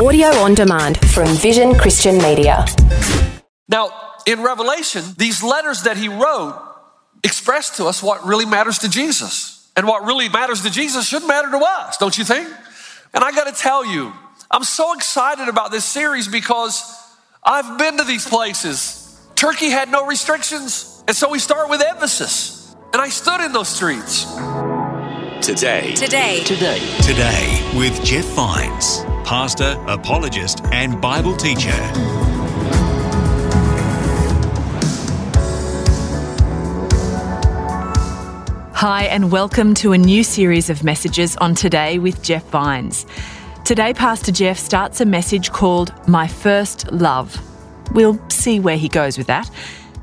Audio on demand from Vision Christian Media. Now, in Revelation, these letters that he wrote express to us what really matters to Jesus. And what really matters to Jesus should matter to us, don't you think? And I got to tell you, I'm so excited about this series because I've been to these places. Turkey had no restrictions. And so we start with Ephesus. And I stood in those streets. Today, Today. Today. Today with Jeff Vines, pastor, apologist, and Bible teacher. Hi, and welcome to a new series of messages on Today with Jeff Vines. Today, Pastor Jeff starts a message called My First Love. We'll see where he goes with that.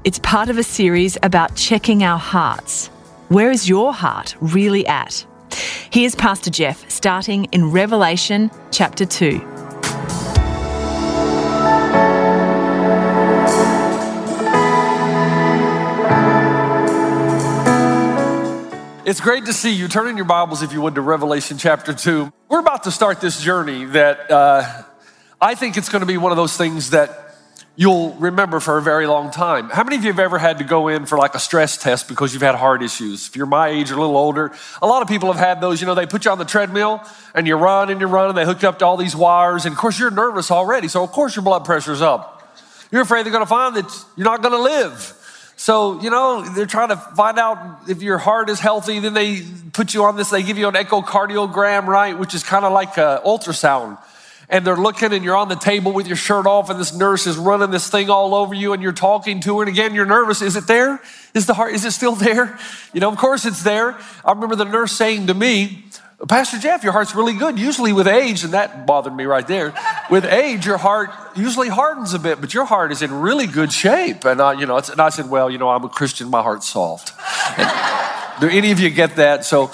It's part of a series about checking our hearts. Where is your heart really at? Here's Pastor Jeff starting in Revelation chapter 2. It's great to see you. Turn in your Bibles, if you would, to Revelation chapter 2. We're about to start this journey that uh, I think it's going to be one of those things that you'll remember for a very long time. How many of you have ever had to go in for like a stress test because you've had heart issues? If you're my age or a little older, a lot of people have had those. You know, they put you on the treadmill and you run and you run and they hook you up to all these wires. And of course, you're nervous already. So, of course, your blood pressure's up. You're afraid they're going to find that you're not going to live. So, you know, they're trying to find out if your heart is healthy. Then they put you on this, they give you an echocardiogram, right? Which is kind of like an ultrasound. And they're looking and you're on the table with your shirt off and this nurse is running this thing all over you and you're talking to her. And again, you're nervous. Is it there? Is the heart, is it still there? You know, of course it's there. I remember the nurse saying to me, Pastor Jeff, your heart's really good. Usually with age, and that bothered me right there. With age, your heart usually hardens a bit, but your heart is in really good shape. And I, you know, and I said, well, you know, I'm a Christian. My heart's soft. Do any of you get that? So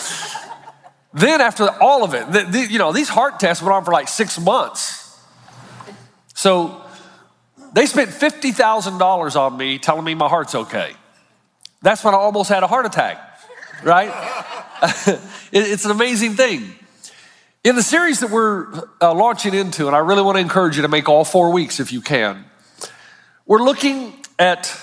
then after all of it, the, the, you know, these heart tests went on for like six months. So they spent fifty thousand dollars on me, telling me my heart's okay. That's when I almost had a heart attack, right? it's an amazing thing. In the series that we're uh, launching into, and I really want to encourage you to make all four weeks if you can, we're looking at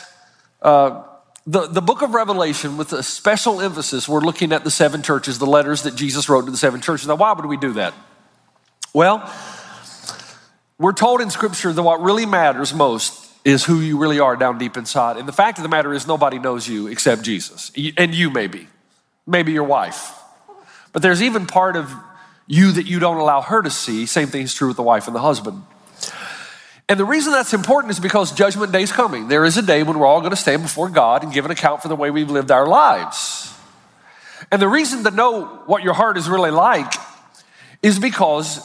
uh, the, the book of Revelation with a special emphasis. We're looking at the seven churches, the letters that Jesus wrote to the seven churches. Now, why would we do that? Well, we're told in Scripture that what really matters most is who you really are down deep inside. And the fact of the matter is, nobody knows you except Jesus, and you maybe maybe your wife. But there's even part of you that you don't allow her to see. Same thing is true with the wife and the husband. And the reason that's important is because judgment day is coming. There is a day when we're all going to stand before God and give an account for the way we've lived our lives. And the reason to know what your heart is really like is because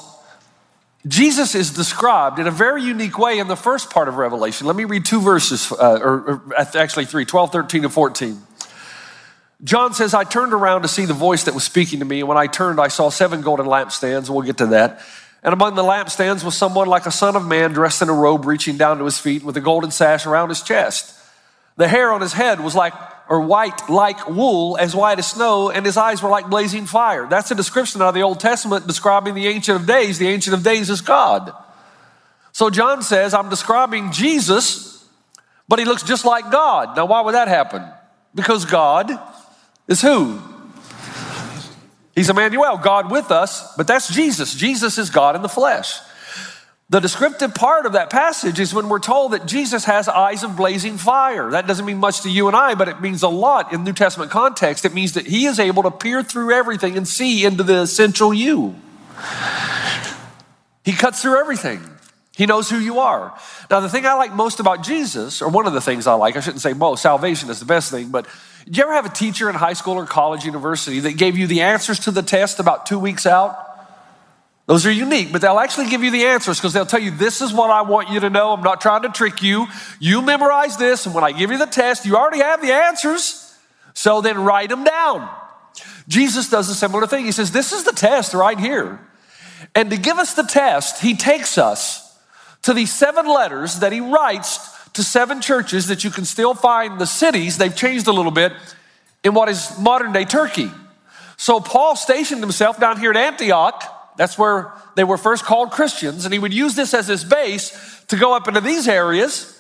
Jesus is described in a very unique way in the first part of Revelation. Let me read two verses, uh, or, or actually three 12, 13, and 14. John says, I turned around to see the voice that was speaking to me, and when I turned, I saw seven golden lampstands. We'll get to that. And among the lampstands was someone like a son of man dressed in a robe reaching down to his feet with a golden sash around his chest. The hair on his head was like, or white like wool, as white as snow, and his eyes were like blazing fire. That's a description out of the Old Testament describing the Ancient of Days. The Ancient of Days is God. So John says, I'm describing Jesus, but he looks just like God. Now, why would that happen? Because God is who? He's Emmanuel, God with us, but that's Jesus. Jesus is God in the flesh. The descriptive part of that passage is when we're told that Jesus has eyes of blazing fire. That doesn't mean much to you and I, but it means a lot in New Testament context. It means that he is able to peer through everything and see into the essential you. He cuts through everything. He knows who you are. Now, the thing I like most about Jesus, or one of the things I like, I shouldn't say most, salvation is the best thing, but did you ever have a teacher in high school or college, university that gave you the answers to the test about two weeks out? Those are unique, but they'll actually give you the answers because they'll tell you, this is what I want you to know. I'm not trying to trick you. You memorize this, and when I give you the test, you already have the answers. So then write them down. Jesus does a similar thing. He says, This is the test right here. And to give us the test, he takes us to these seven letters that he writes to seven churches that you can still find the cities, they've changed a little bit, in what is modern day Turkey. So Paul stationed himself down here at Antioch that's where they were first called Christians. And he would use this as his base to go up into these areas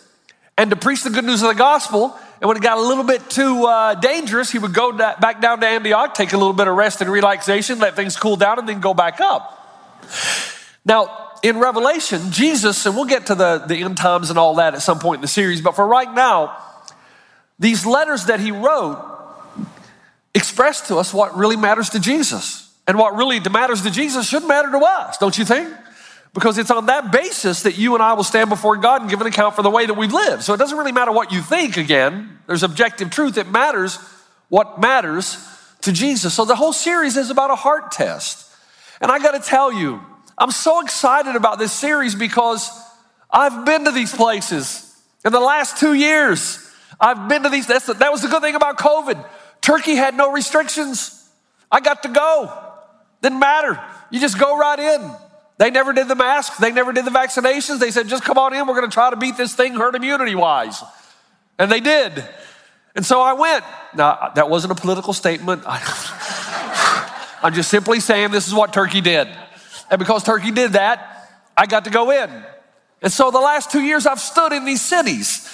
and to preach the good news of the gospel. And when it got a little bit too uh, dangerous, he would go back down to Antioch, take a little bit of rest and relaxation, let things cool down, and then go back up. Now, in Revelation, Jesus, and we'll get to the, the end times and all that at some point in the series, but for right now, these letters that he wrote express to us what really matters to Jesus. And what really matters to Jesus should matter to us, don't you think? Because it's on that basis that you and I will stand before God and give an account for the way that we've lived. So it doesn't really matter what you think again. There's objective truth. It matters what matters to Jesus. So the whole series is about a heart test. And I got to tell you, I'm so excited about this series because I've been to these places in the last two years. I've been to these. That's the, that was the good thing about COVID. Turkey had no restrictions. I got to go. Didn't matter. You just go right in. They never did the mask. they never did the vaccinations. They said, just come on in, we're gonna try to beat this thing herd immunity wise. And they did. And so I went. Now, that wasn't a political statement. I'm just simply saying this is what Turkey did. And because Turkey did that, I got to go in. And so the last two years I've stood in these cities.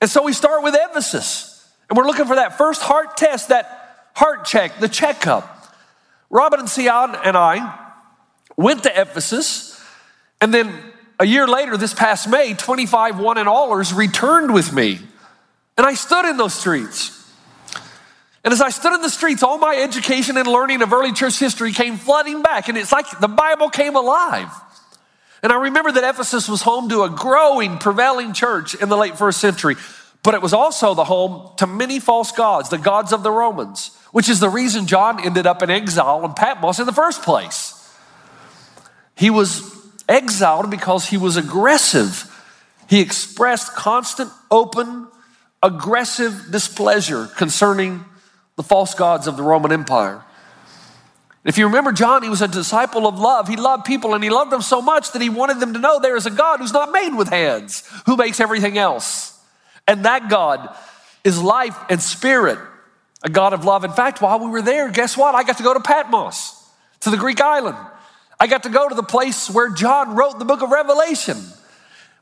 And so we start with Ephesus. And we're looking for that first heart test, that heart check, the checkup. Robin and Sion and I went to Ephesus, and then a year later, this past May, 25 one and allers returned with me. And I stood in those streets. And as I stood in the streets, all my education and learning of early church history came flooding back, and it's like the Bible came alive. And I remember that Ephesus was home to a growing, prevailing church in the late first century, but it was also the home to many false gods, the gods of the Romans which is the reason John ended up in exile in Patmos in the first place. He was exiled because he was aggressive. He expressed constant, open, aggressive displeasure concerning the false gods of the Roman Empire. If you remember John, he was a disciple of love. He loved people and he loved them so much that he wanted them to know there is a God who's not made with hands, who makes everything else. And that God is life and spirit a God of love. In fact, while we were there, guess what? I got to go to Patmos, to the Greek island. I got to go to the place where John wrote the book of Revelation.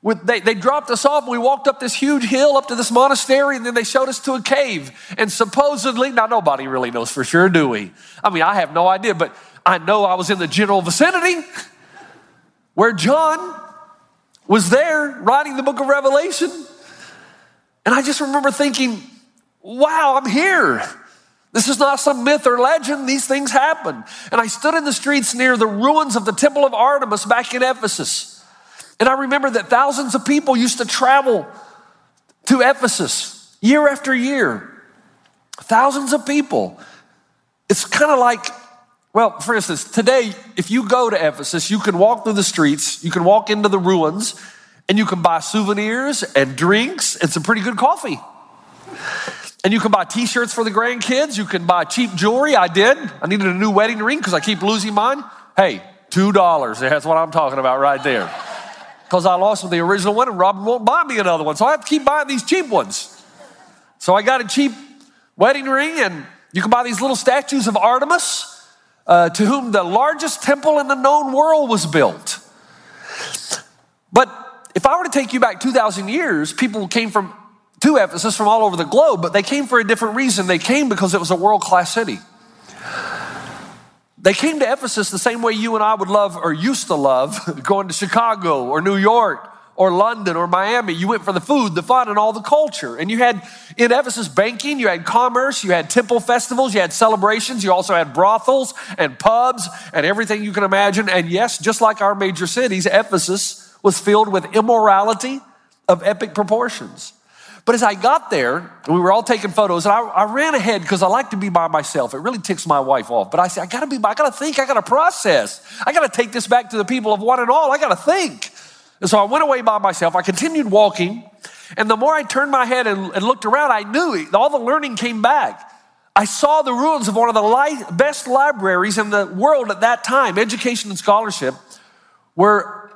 With, they, they dropped us off. We walked up this huge hill up to this monastery, and then they showed us to a cave. And supposedly, now nobody really knows for sure, do we? I mean, I have no idea, but I know I was in the general vicinity where John was there writing the book of Revelation. And I just remember thinking, wow, I'm here. This is not some myth or legend. These things happen. And I stood in the streets near the ruins of the Temple of Artemis back in Ephesus. And I remember that thousands of people used to travel to Ephesus year after year. Thousands of people. It's kind of like, well, for instance, today, if you go to Ephesus, you can walk through the streets, you can walk into the ruins, and you can buy souvenirs and drinks and some pretty good coffee. And you can buy t shirts for the grandkids. You can buy cheap jewelry. I did. I needed a new wedding ring because I keep losing mine. Hey, $2. That's what I'm talking about right there. Because I lost the original one and Robin won't buy me another one. So I have to keep buying these cheap ones. So I got a cheap wedding ring, and you can buy these little statues of Artemis, uh, to whom the largest temple in the known world was built. But if I were to take you back 2,000 years, people came from to Ephesus from all over the globe, but they came for a different reason. They came because it was a world class city. They came to Ephesus the same way you and I would love or used to love going to Chicago or New York or London or Miami. You went for the food, the fun, and all the culture. And you had in Ephesus banking, you had commerce, you had temple festivals, you had celebrations, you also had brothels and pubs and everything you can imagine. And yes, just like our major cities, Ephesus was filled with immorality of epic proportions. But as I got there, we were all taking photos, and I, I ran ahead because I like to be by myself. It really ticks my wife off. But I said, I gotta be, I gotta think, I gotta process. I gotta take this back to the people of one and all. I gotta think. And so I went away by myself. I continued walking, and the more I turned my head and, and looked around, I knew it. all the learning came back. I saw the ruins of one of the li- best libraries in the world at that time. Education and scholarship were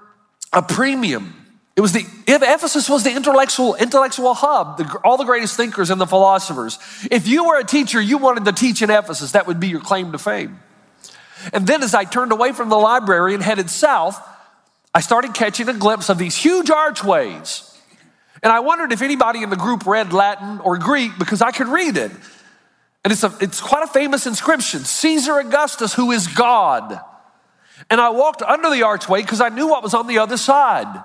a premium. It was the if Ephesus was the intellectual intellectual hub, the, all the greatest thinkers and the philosophers. If you were a teacher, you wanted to teach in Ephesus. That would be your claim to fame. And then, as I turned away from the library and headed south, I started catching a glimpse of these huge archways. And I wondered if anybody in the group read Latin or Greek because I could read it. And it's, a, it's quite a famous inscription Caesar Augustus, who is God. And I walked under the archway because I knew what was on the other side.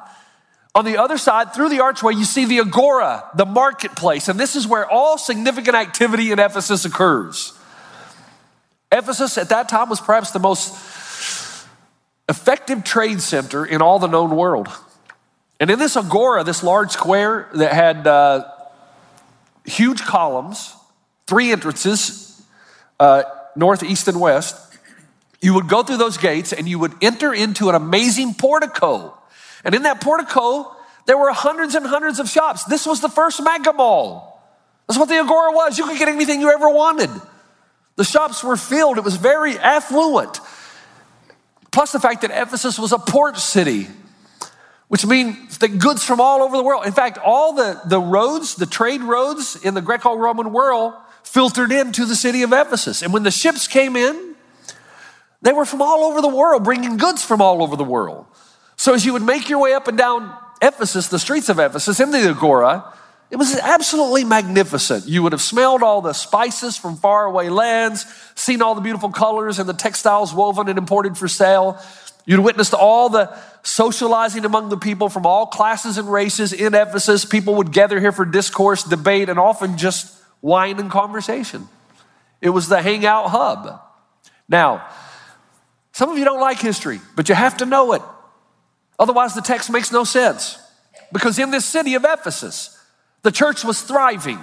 On the other side, through the archway, you see the agora, the marketplace, and this is where all significant activity in Ephesus occurs. Ephesus at that time was perhaps the most effective trade center in all the known world. And in this agora, this large square that had uh, huge columns, three entrances, uh, north, east, and west, you would go through those gates and you would enter into an amazing portico. And in that portico, there were hundreds and hundreds of shops. This was the first mega mall. That's what the Agora was. You could get anything you ever wanted. The shops were filled, it was very affluent. Plus, the fact that Ephesus was a port city, which means that goods from all over the world, in fact, all the, the roads, the trade roads in the Greco Roman world filtered into the city of Ephesus. And when the ships came in, they were from all over the world, bringing goods from all over the world. So as you would make your way up and down Ephesus, the streets of Ephesus, in the Agora, it was absolutely magnificent. You would have smelled all the spices from faraway lands, seen all the beautiful colors and the textiles woven and imported for sale. You'd witnessed all the socializing among the people from all classes and races in Ephesus. People would gather here for discourse, debate, and often just wine and conversation. It was the hangout hub. Now, some of you don't like history, but you have to know it. Otherwise, the text makes no sense. Because in this city of Ephesus, the church was thriving.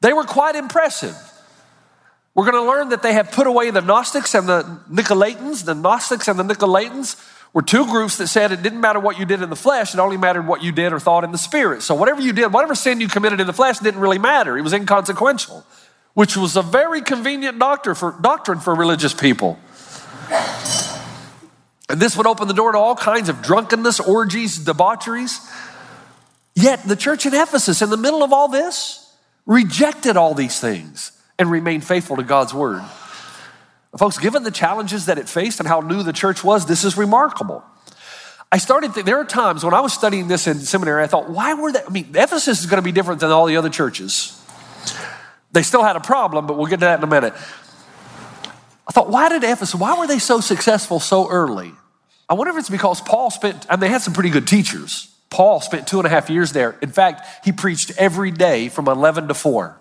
They were quite impressive. We're going to learn that they have put away the Gnostics and the Nicolaitans. The Gnostics and the Nicolaitans were two groups that said it didn't matter what you did in the flesh, it only mattered what you did or thought in the spirit. So, whatever you did, whatever sin you committed in the flesh didn't really matter. It was inconsequential, which was a very convenient for, doctrine for religious people. And this would open the door to all kinds of drunkenness, orgies, debaucheries. Yet the church in Ephesus, in the middle of all this, rejected all these things and remained faithful to God's word. Folks, given the challenges that it faced and how new the church was, this is remarkable. I started, th- there are times when I was studying this in seminary, I thought, why were they? I mean, Ephesus is going to be different than all the other churches. They still had a problem, but we'll get to that in a minute. I thought, why did Ephesus, why were they so successful so early? I wonder if it's because Paul spent, I mean, they had some pretty good teachers. Paul spent two and a half years there. In fact, he preached every day from 11 to 4.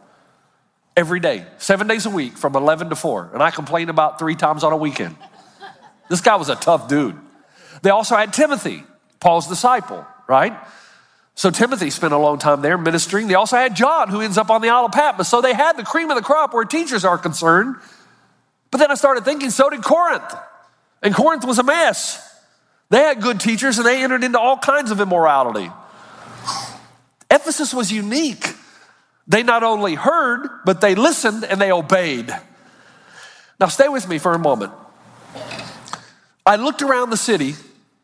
Every day, seven days a week from 11 to 4. And I complained about three times on a weekend. This guy was a tough dude. They also had Timothy, Paul's disciple, right? So Timothy spent a long time there ministering. They also had John, who ends up on the Isle of Patmos. So they had the cream of the crop where teachers are concerned. But then I started thinking, so did Corinth. And Corinth was a mess. They had good teachers and they entered into all kinds of immorality. Ephesus was unique. They not only heard, but they listened and they obeyed. Now, stay with me for a moment. I looked around the city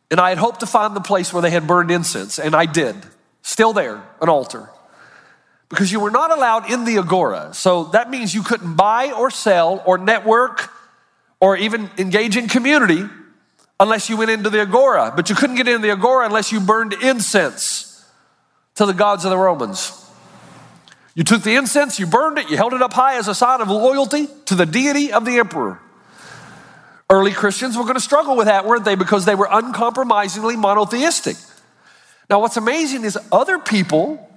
and I had hoped to find the place where they had burned incense, and I did. Still there, an altar. Because you were not allowed in the agora. So that means you couldn't buy or sell or network or even engage in community unless you went into the agora, but you couldn't get into the agora unless you burned incense to the gods of the Romans. You took the incense, you burned it, you held it up high as a sign of loyalty to the deity of the emperor. Early Christians were going to struggle with that, weren't they? Because they were uncompromisingly monotheistic. Now, what's amazing is other people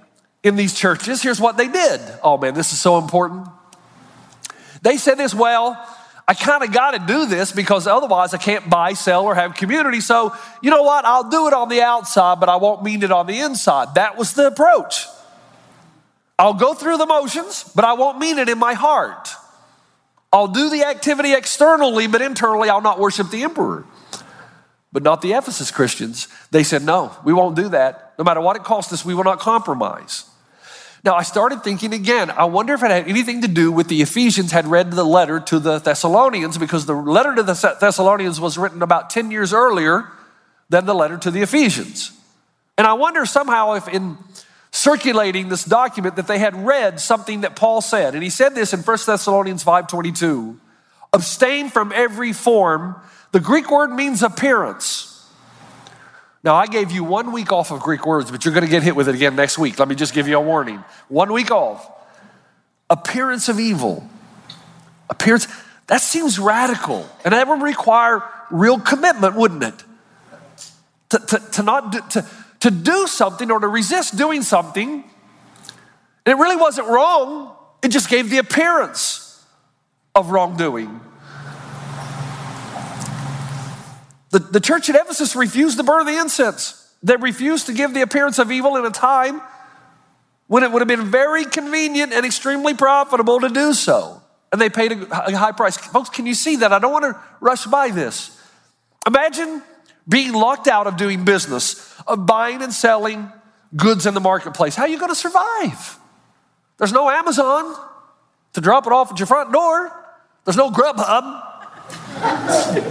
in these churches, here's what they did. Oh man, this is so important. They said this, well, I kind of got to do this because otherwise I can't buy, sell, or have community. So, you know what? I'll do it on the outside, but I won't mean it on the inside. That was the approach. I'll go through the motions, but I won't mean it in my heart. I'll do the activity externally, but internally I'll not worship the emperor. But not the Ephesus Christians. They said, no, we won't do that. No matter what it costs us, we will not compromise. Now, I started thinking again, I wonder if it had anything to do with the Ephesians had read the letter to the Thessalonians, because the letter to the Thessalonians was written about 10 years earlier than the letter to the Ephesians. And I wonder somehow if in circulating this document that they had read something that Paul said. And he said this in 1 Thessalonians 5:22. Abstain from every form. The Greek word means appearance. Now, I gave you one week off of Greek words, but you're going to get hit with it again next week. Let me just give you a warning. One week off. Appearance of evil. Appearance, that seems radical. And that would require real commitment, wouldn't it? To, to, to not, do, to, to do something or to resist doing something. And it really wasn't wrong, it just gave the appearance of wrongdoing. The, the church at Ephesus refused to burn the incense. They refused to give the appearance of evil in a time when it would have been very convenient and extremely profitable to do so. And they paid a high price. Folks, can you see that? I don't want to rush by this. Imagine being locked out of doing business, of buying and selling goods in the marketplace. How are you going to survive? There's no Amazon to drop it off at your front door. There's no Grubhub.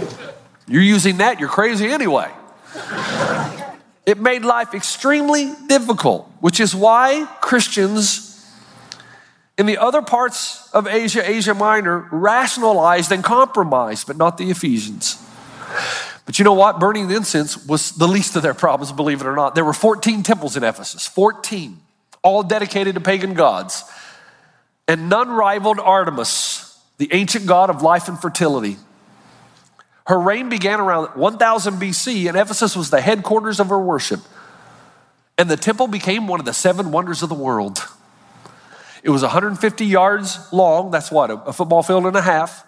you're using that, you're crazy anyway. It made life extremely difficult, which is why Christians in the other parts of Asia, Asia Minor, rationalized and compromised, but not the Ephesians. But you know what? Burning the incense was the least of their problems, believe it or not. There were 14 temples in Ephesus, 14, all dedicated to pagan gods. And none rivaled Artemis, the ancient god of life and fertility. Her reign began around 1000 BC, and Ephesus was the headquarters of her worship. And the temple became one of the seven wonders of the world. It was 150 yards long, that's what, a football field and a half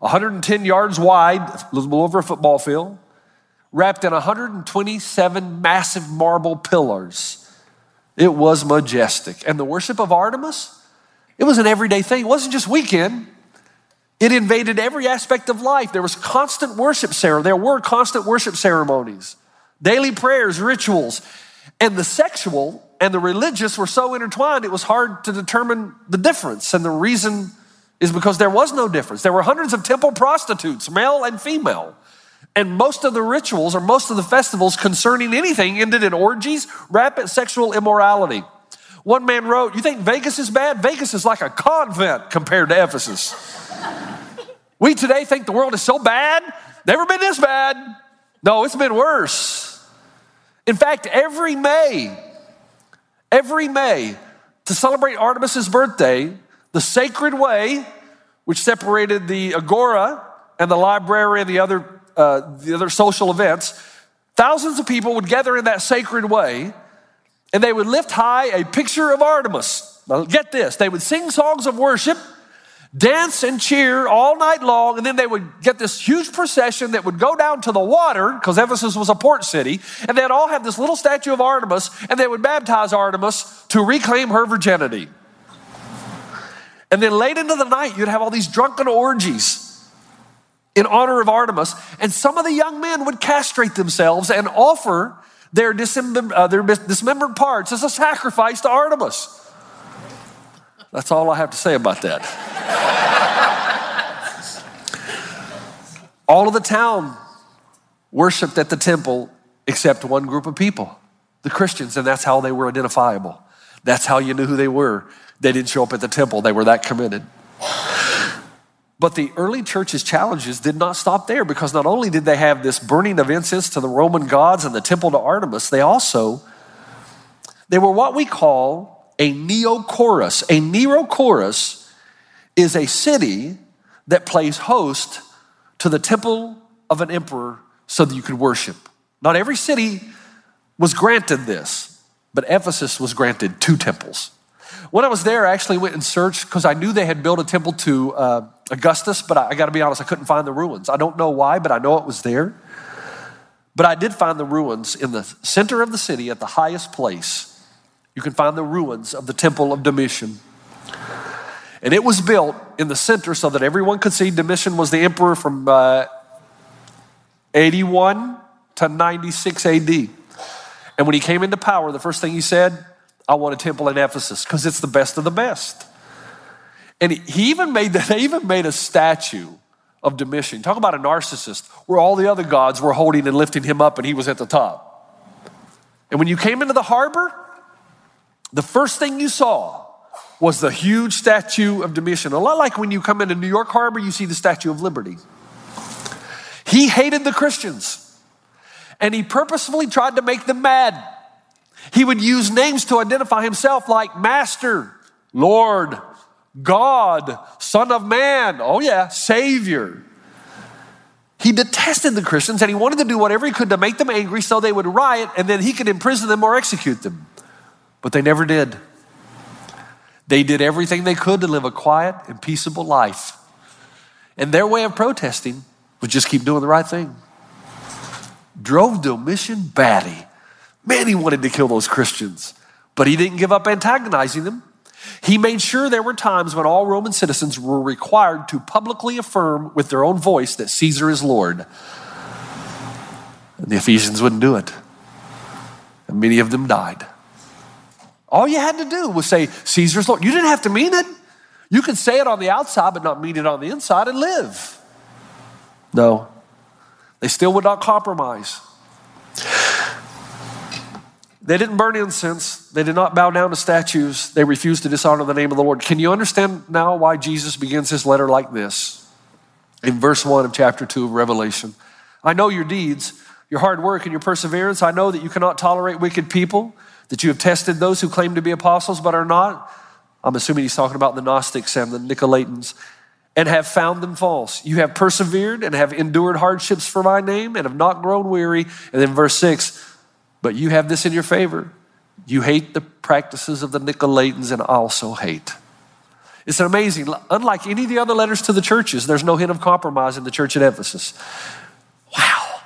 110 yards wide, a little over a football field, wrapped in 127 massive marble pillars. It was majestic. And the worship of Artemis, it was an everyday thing. It wasn't just weekend. It invaded every aspect of life. There was constant worship ceremony. There were constant worship ceremonies, daily prayers, rituals. And the sexual and the religious were so intertwined, it was hard to determine the difference. And the reason is because there was no difference. There were hundreds of temple prostitutes, male and female. And most of the rituals or most of the festivals concerning anything ended in orgies, rapid sexual immorality. One man wrote, You think Vegas is bad? Vegas is like a convent compared to Ephesus. We today think the world is so bad, never been this bad. No, it's been worse. In fact, every May, every May, to celebrate Artemis's birthday, the sacred way, which separated the agora and the library and the other, uh, the other social events, thousands of people would gather in that sacred way and they would lift high a picture of Artemis. Now, get this they would sing songs of worship, dance and cheer all night long, and then they would get this huge procession that would go down to the water, because Ephesus was a port city, and they'd all have this little statue of Artemis, and they would baptize Artemis to reclaim her virginity. And then late into the night, you'd have all these drunken orgies in honor of Artemis. And some of the young men would castrate themselves and offer their, dismembered, uh, their dismembered parts as a sacrifice to Artemis. That's all I have to say about that. all of the town worshiped at the temple except one group of people, the Christians, and that's how they were identifiable. That's how you knew who they were. They didn't show up at the temple, they were that committed. But the early church's challenges did not stop there because not only did they have this burning of incense to the Roman gods and the temple to Artemis, they also they were what we call a neokoros. A neokoros is a city that plays host to the temple of an emperor so that you could worship. Not every city was granted this, but Ephesus was granted two temples. When I was there, I actually went and searched because I knew they had built a temple to uh, Augustus, but I, I got to be honest, I couldn't find the ruins. I don't know why, but I know it was there. But I did find the ruins in the center of the city at the highest place. You can find the ruins of the Temple of Domitian. And it was built in the center so that everyone could see Domitian was the emperor from uh, 81 to 96 AD. And when he came into power, the first thing he said, I want a temple in Ephesus because it's the best of the best. And he even made that, they even made a statue of Domitian. Talk about a narcissist where all the other gods were holding and lifting him up and he was at the top. And when you came into the harbor, the first thing you saw was the huge statue of Domitian. A lot like when you come into New York Harbor, you see the Statue of Liberty. He hated the Christians and he purposefully tried to make them mad. He would use names to identify himself like Master, Lord, God, Son of Man, oh yeah, Savior. He detested the Christians and he wanted to do whatever he could to make them angry so they would riot and then he could imprison them or execute them. But they never did. They did everything they could to live a quiet and peaceable life. And their way of protesting was just keep doing the right thing. Drove Domitian batty. Man, he wanted to kill those Christians, but he didn't give up antagonizing them. He made sure there were times when all Roman citizens were required to publicly affirm with their own voice that Caesar is Lord. And the Ephesians wouldn't do it. And many of them died. All you had to do was say, Caesar's Lord. You didn't have to mean it. You could say it on the outside, but not mean it on the inside and live. No, they still would not compromise. They didn't burn incense. They did not bow down to statues. They refused to dishonor the name of the Lord. Can you understand now why Jesus begins his letter like this? In verse 1 of chapter 2 of Revelation I know your deeds, your hard work, and your perseverance. I know that you cannot tolerate wicked people, that you have tested those who claim to be apostles but are not. I'm assuming he's talking about the Gnostics and the Nicolaitans, and have found them false. You have persevered and have endured hardships for my name and have not grown weary. And then verse 6 but you have this in your favor. You hate the practices of the Nicolaitans and also hate. It's amazing. Unlike any of the other letters to the churches, there's no hint of compromise in the church at Ephesus. Wow.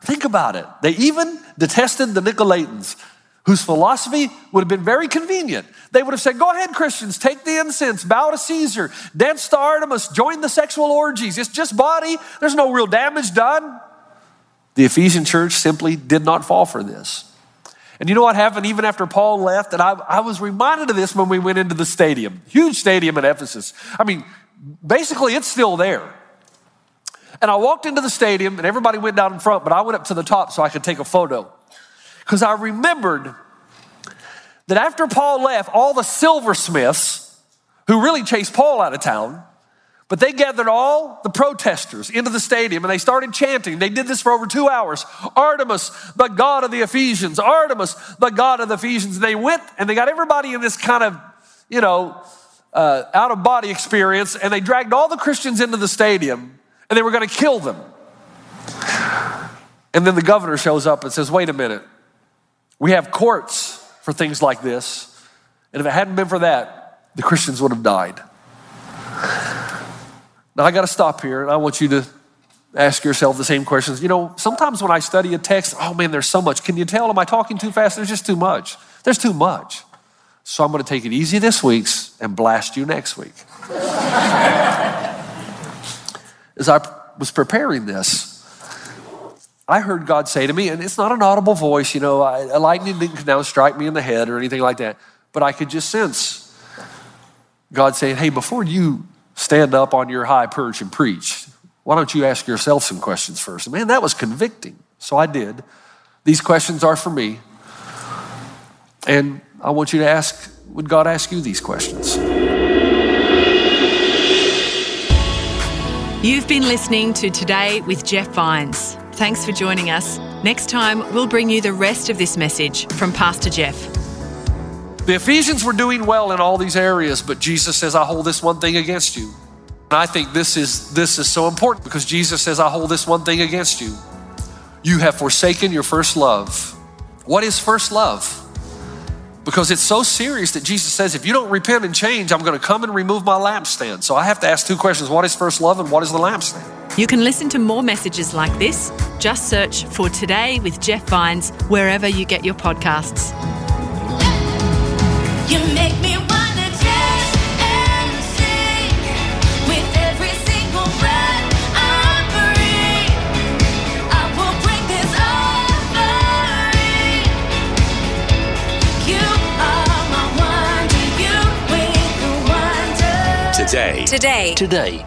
Think about it. They even detested the Nicolaitans, whose philosophy would have been very convenient. They would have said, Go ahead, Christians, take the incense, bow to Caesar, dance to Artemis, join the sexual orgies. It's just body, there's no real damage done. The Ephesian church simply did not fall for this. And you know what happened even after Paul left? And I, I was reminded of this when we went into the stadium, huge stadium in Ephesus. I mean, basically, it's still there. And I walked into the stadium and everybody went down in front, but I went up to the top so I could take a photo. Because I remembered that after Paul left, all the silversmiths who really chased Paul out of town but they gathered all the protesters into the stadium and they started chanting. They did this for over two hours. Artemis, the God of the Ephesians. Artemis, the God of the Ephesians. They went and they got everybody in this kind of, you know, uh, out of body experience and they dragged all the Christians into the stadium and they were going to kill them. And then the governor shows up and says, wait a minute. We have courts for things like this. And if it hadn't been for that, the Christians would have died. Now, I got to stop here and I want you to ask yourself the same questions. You know, sometimes when I study a text, oh man, there's so much. Can you tell? Am I talking too fast? There's just too much. There's too much. So I'm going to take it easy this week and blast you next week. As I was preparing this, I heard God say to me, and it's not an audible voice, you know, a lightning didn't now strike me in the head or anything like that, but I could just sense God saying, hey, before you stand up on your high perch and preach. Why don't you ask yourself some questions first? Man, that was convicting. So I did. These questions are for me. And I want you to ask would God ask you these questions? You've been listening to Today with Jeff Vines. Thanks for joining us. Next time, we'll bring you the rest of this message from Pastor Jeff. The Ephesians were doing well in all these areas, but Jesus says, I hold this one thing against you. And I think this is, this is so important because Jesus says, I hold this one thing against you. You have forsaken your first love. What is first love? Because it's so serious that Jesus says, if you don't repent and change, I'm going to come and remove my lampstand. So I have to ask two questions What is first love and what is the lampstand? You can listen to more messages like this. Just search for Today with Jeff Vines wherever you get your podcasts. You make me wanna dance and sing with every single breath I breathe. I will break this offering. You are my wonder. You with the wonder. Today. Today. Today.